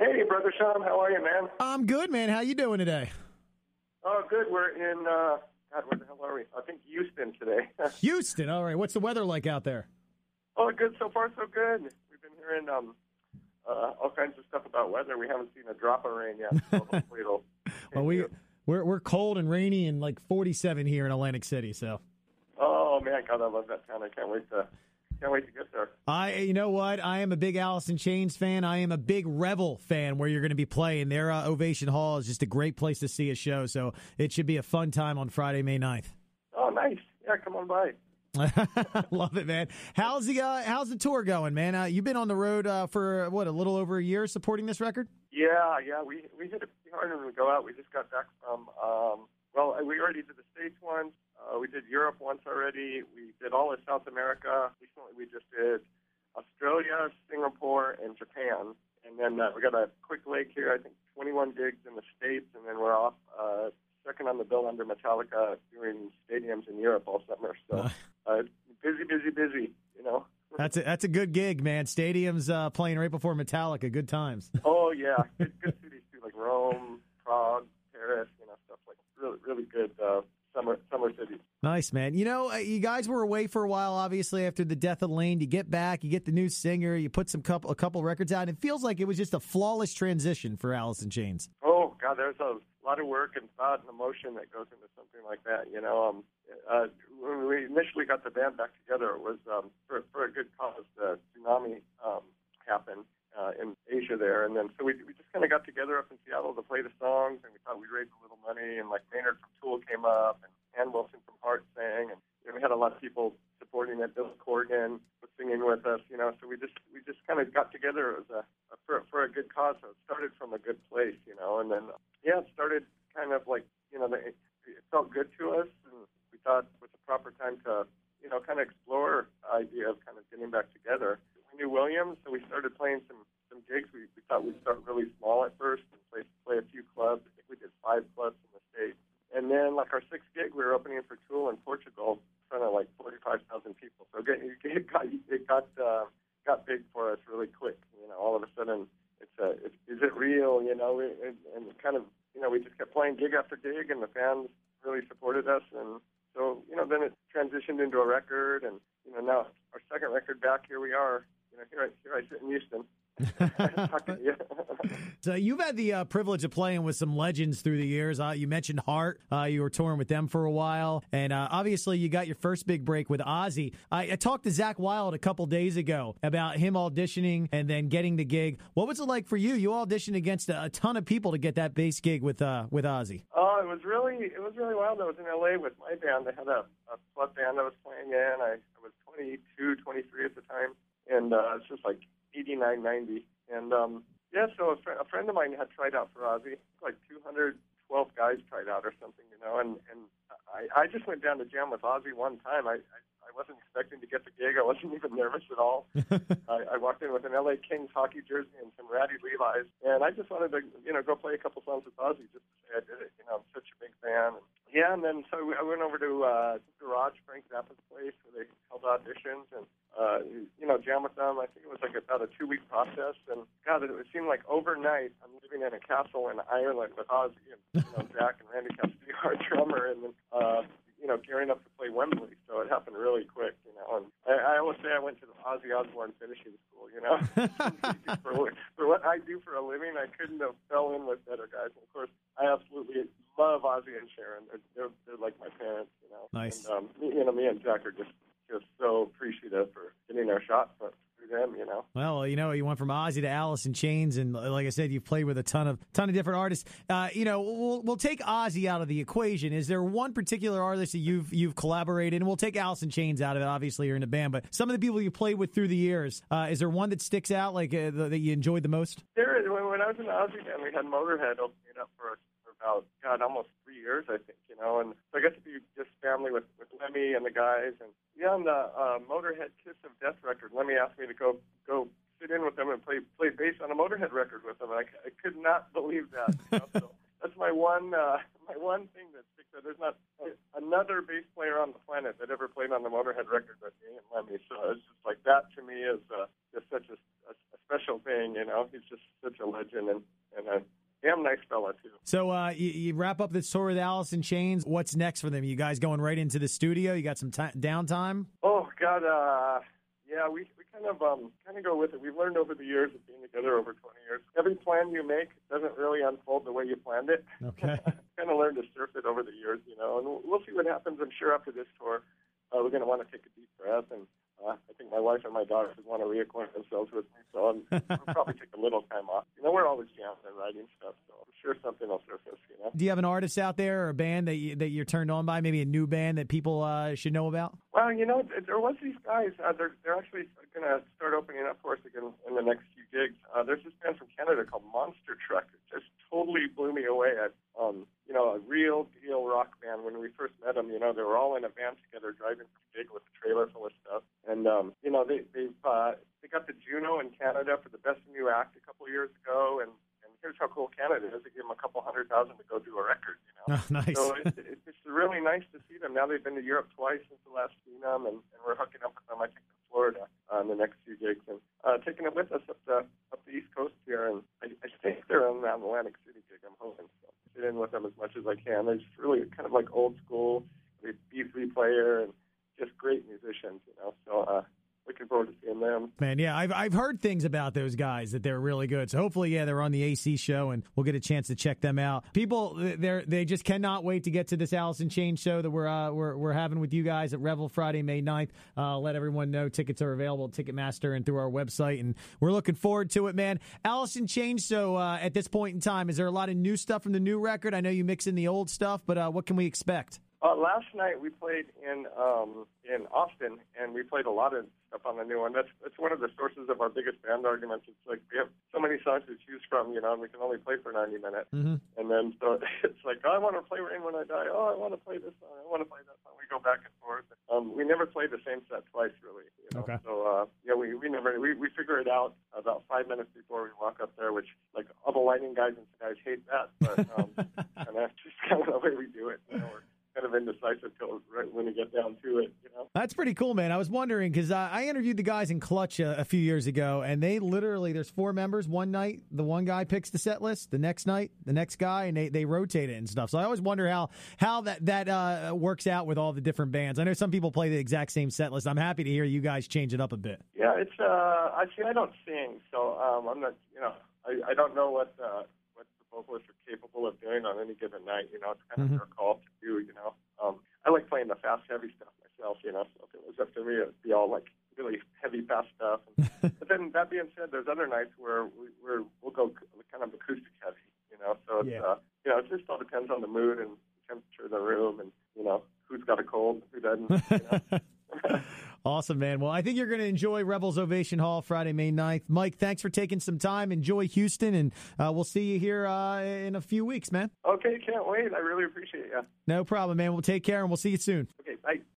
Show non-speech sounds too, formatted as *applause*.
Hey, brother Sean, how are you, man? I'm good, man. How you doing today? Oh, good. We're in. Uh, God, where the hell are we? I think Houston today. *laughs* Houston. All right. What's the weather like out there? oh, good. So far, so good. We've been hearing um, uh, all kinds of stuff about weather. We haven't seen a drop of rain yet. So hopefully it'll. *laughs* Well, we we're we're cold and rainy and like 47 here in Atlantic City. So Oh man, God, I love that town. I can't wait to can't wait to get there. I, you know what? I am a big Alice in Chains fan. I am a big Revel fan. Where you're going to be playing, their uh, Ovation Hall is just a great place to see a show. So it should be a fun time on Friday, May 9th. Oh, nice. Yeah, come on by. *laughs* Love it, man. How's the uh, how's the tour going, man? Uh, you've been on the road uh, for what a little over a year supporting this record. Yeah, yeah, we we hit it pretty hard when we go out. We just got back from um, well, we already did the states once. Uh, we did Europe once already. We did all of South America. Recently, we just did Australia, Singapore, and Japan. And then uh, we got a quick leg here. I think 21 gigs in the states, and then we're off uh, second on the bill under Metallica doing stadiums in Europe all summer. So uh, busy, busy, busy. You know. That's a, that's a good gig, man. Stadiums uh, playing right before Metallica. Good times. Oh yeah, good, good cities too, like Rome, Prague, Paris. You know, stuff like really, really good uh, summer summer cities. Nice, man. You know, uh, you guys were away for a while, obviously, after the death of Lane. You get back, you get the new singer, you put some couple a couple records out. And it feels like it was just a flawless transition for Alice in Chains. Oh God, there's a lot of work and thought and emotion that goes into something like that. You know, um, uh, when we initially got the band back together, it was um, for for a good cause. The tsunami um, happened uh, in Asia there, and then so we we just kind of got together up in Seattle to play the songs, and we thought we'd raise a little money, and like Maynard from Tool came up, and Ann Wilson Heart sang, and you know, we had a lot of people supporting it. Bill Corgan was singing with us, you know, so we just we just kind of got together as a, a for for a good cause. So it started from a good place, you know, and then yeah, it started kind of like you know, the, it, it felt good to us, and we thought it was the proper time to you know kind of explore the idea of kind of getting back together. We knew Williams, so we started playing some some gigs. We, we thought we'd start really small at first and play play a few clubs. I think we did five clubs in the states, and then like our sixth gig, we were opening for Tool in Portugal in front of like forty five thousand people. So *laughs* it got it got uh, got big for us really quick. You know, all of a sudden it's a it's, is it real? You know, it, it, and kind of you know we just kept playing gig after gig, and the fans really supported us, and so you know then it transitioned into a record, and you know now our second record back. Here we are. You know, here I here I sit in Houston. To you. *laughs* So you've had the uh, privilege of playing with some legends through the years. Uh, you mentioned Heart. Uh, you were touring with them for a while, and uh, obviously you got your first big break with Ozzy. I, I talked to Zakk Wylde a couple days ago about him auditioning and then getting the gig. What was it like for you? You auditioned against a, a ton of people to get that bass gig with uh, with Ozzy. Oh, it was really it was really wild. I was in LA with my band. They had a, a club band I was playing in. I, I was 22, 23 at the time, and uh, it's just like 89, 90. And um, yeah, so a, fr- a friend of mine had tried out for Ozzy. Like 212 guys tried out or something, you know. And and I, I just went down to jam with Ozzy one time. I, I I wasn't expecting to get the gig. I wasn't *laughs* even nervous at all. *laughs* I, I walked in with an LA Kings hockey jersey and some ratty Levi's, and I just wanted to, you know, go play a couple songs with Ozzy just to say I did it. You know, I'm such a big fan. And, yeah, and then so I went over to uh, Garage, Frank Zappa's place, where they held auditions, and uh, you know, jam with them. I think it was like about a two-week process, and God, it, it seemed like overnight I'm living in a castle in Ireland with Ozzy and you know Jack and Randy Castillo, our drummer, and then uh, know gearing up to play Wembley. So it happened really quick, you know. And I, I always say I went to the Ozzy Osbourne finishing school, you know. *laughs* for, what- for what I do for a living, I couldn't have fell in with better guys. And of course, I absolutely love Ozzy and Sharon. They're they're, they're like my parents, you know. Nice. And, um, me- you know, me and Jack are just just so appreciative for getting our shot put them, you know. Well, you know, you went from Ozzy to Alice in Chains, and like I said, you've played with a ton of ton of different artists. Uh, you know, we'll we'll take Ozzy out of the equation. Is there one particular artist that you've you've collaborated, and we'll take Alice in Chains out of it. Obviously, you're in a band, but some of the people you played with through the years, uh, is there one that sticks out, like uh, that you enjoyed the most? There, when, when I was in the Ozzy band, we had Motorhead opening up for us for about God, almost three years, I think. You know, and so I got to be just family with with Lemmy and the guys, and yeah, on the uh, Motorhead Kiss of Death record, Lemmy asked me to go go sit in with them and play play bass on a Motorhead record with them. And I, I could not believe that. You know? so *laughs* that's my one uh, my one thing that sticks out. There's not another bass player on the planet that ever played on the Motorhead record with me and Lemmy. So it's just like that to me is uh, just such a, a, a special thing. You know, he's just such a legend and and a damn nice fella too. So uh, you, you wrap up this tour with Alice in Chains. What's next for them? You guys going right into the studio? You got some t- downtime? Oh God, uh, yeah, we we kind of um kind of go with it. We've learned over the years of being together over 20 years. Every plan you make doesn't really unfold the way you planned it. Okay. *laughs* kind of learned to surf it over the years, you know. And we'll, we'll see what happens. I'm sure after this tour, uh, we're going to want to take a deep breath and uh, I think my wife and my daughters want to reacquaint themselves with me, so I'm, *laughs* we'll probably take a little time off. You know, we're always jamming and writing stuff, so I'm sure something will surface. You know. Do you have an artist out there or a band that you, that you're turned on by? Maybe a new band that people uh, should know about? Well, you know, there was these guys. Uh, they're they're actually going to start opening up for us again in the next few gigs. Uh, there's this band from Canada called Monster Truck. It just totally blew me away. At, um, you know, a real deal rock band. When we first met them, you know, they were all in a van together driving from a gig with a trailer full of stuff. And um, you know, they they've uh, they got the Juno in Canada for the best new act a couple of years ago, and and here's cool Canada. They give them a couple hundred thousand to go do a record. You know, Oh, *laughs* nice. so it's, it's it's really nice to see them. Now they've been to Europe twice since the last seen them, and, and we're hooking up with them. I think in Florida on the next few gigs, and uh, taking it with us up the up the East Coast here. And I, I think they're on that Atlantic City gig. I'm hoping so. Fit in with them as much as I can. They're just really kind of like old school, B3 player, and just great musicians. You know, so uh, looking forward to seeing them. Man, yeah, I've I've heard things about those guys that they're really good. So hopefully, yeah, they're on the AC show, and we'll get a chance to check them out. People, they they just cannot wait to get to this Alice in Chains show that we're uh, we're we're having with you guys at Revel Friday, May 9th. Uh, let everyone know tickets are available at Ticketmaster and through our website, and we're looking forward to it, man. Alice in Chains. So uh, at this point in time, is there a lot of new stuff from the new record? I know you mix in the old stuff, but uh, what can we expect? Uh, last night we played in um, in Austin, and we played a lot of stuff on the new one. That's that's one of the sources of our biggest band arguments. It's like we have so many songs to choose from, you know, and we can only play for 90 minutes. Mm-hmm. And then so *laughs* it's like, oh, I want to play Rain When I Die. Oh, I want to play this song. I want to play that song. We go back and forth. Um, we never play the same set twice, really. You know? Okay. So uh, yeah, we we never we we figure it out about five minutes before we walk up there, which like all the lighting guys and guys hate that, but um, *laughs* and that's just kind of the way we do it. You know, of indecisive right when we get down to it. You know. That's pretty cool, man. I was wondering because uh, I interviewed the guys in Clutch a, a few years ago, and they literally there's four members. One night, the one guy picks the set list. The next night, the next guy, and they, they rotate it and stuff. So I always wonder how how that that uh, works out with all the different bands. I know some people play the exact same set list. I'm happy to hear you guys change it up a bit. Yeah, it's uh, actually I don't sing, so um, I'm not. You know, I I don't know what uh, what the vocalists are capable of doing on any given night. You know, it's kind Mhm. of their call to do. You know, um, I like playing the fast, heavy stuff myself. You know, so if it was up to me, it'd be all like really heavy, fast stuff. And, *laughs* but then that being said, there's other nights where we, we're we'll go kind of acoustic heavy. You know, so it's Yeah. uh, you know, it just all depends on the mood and temperature of the room, and you know, who's got a cold, who doesn't. You know? *laughs* awesome, man. Well, I think you're going to enjoy Revel's Ovation Hall Friday, May 9th. Mike, thanks for taking some time. Enjoy Houston, and uh, we'll see you here uh, in a few weeks, man. okay, can't wait. I really appreciate you. No problem, man. We'll take care, and we'll see you soon. Okay.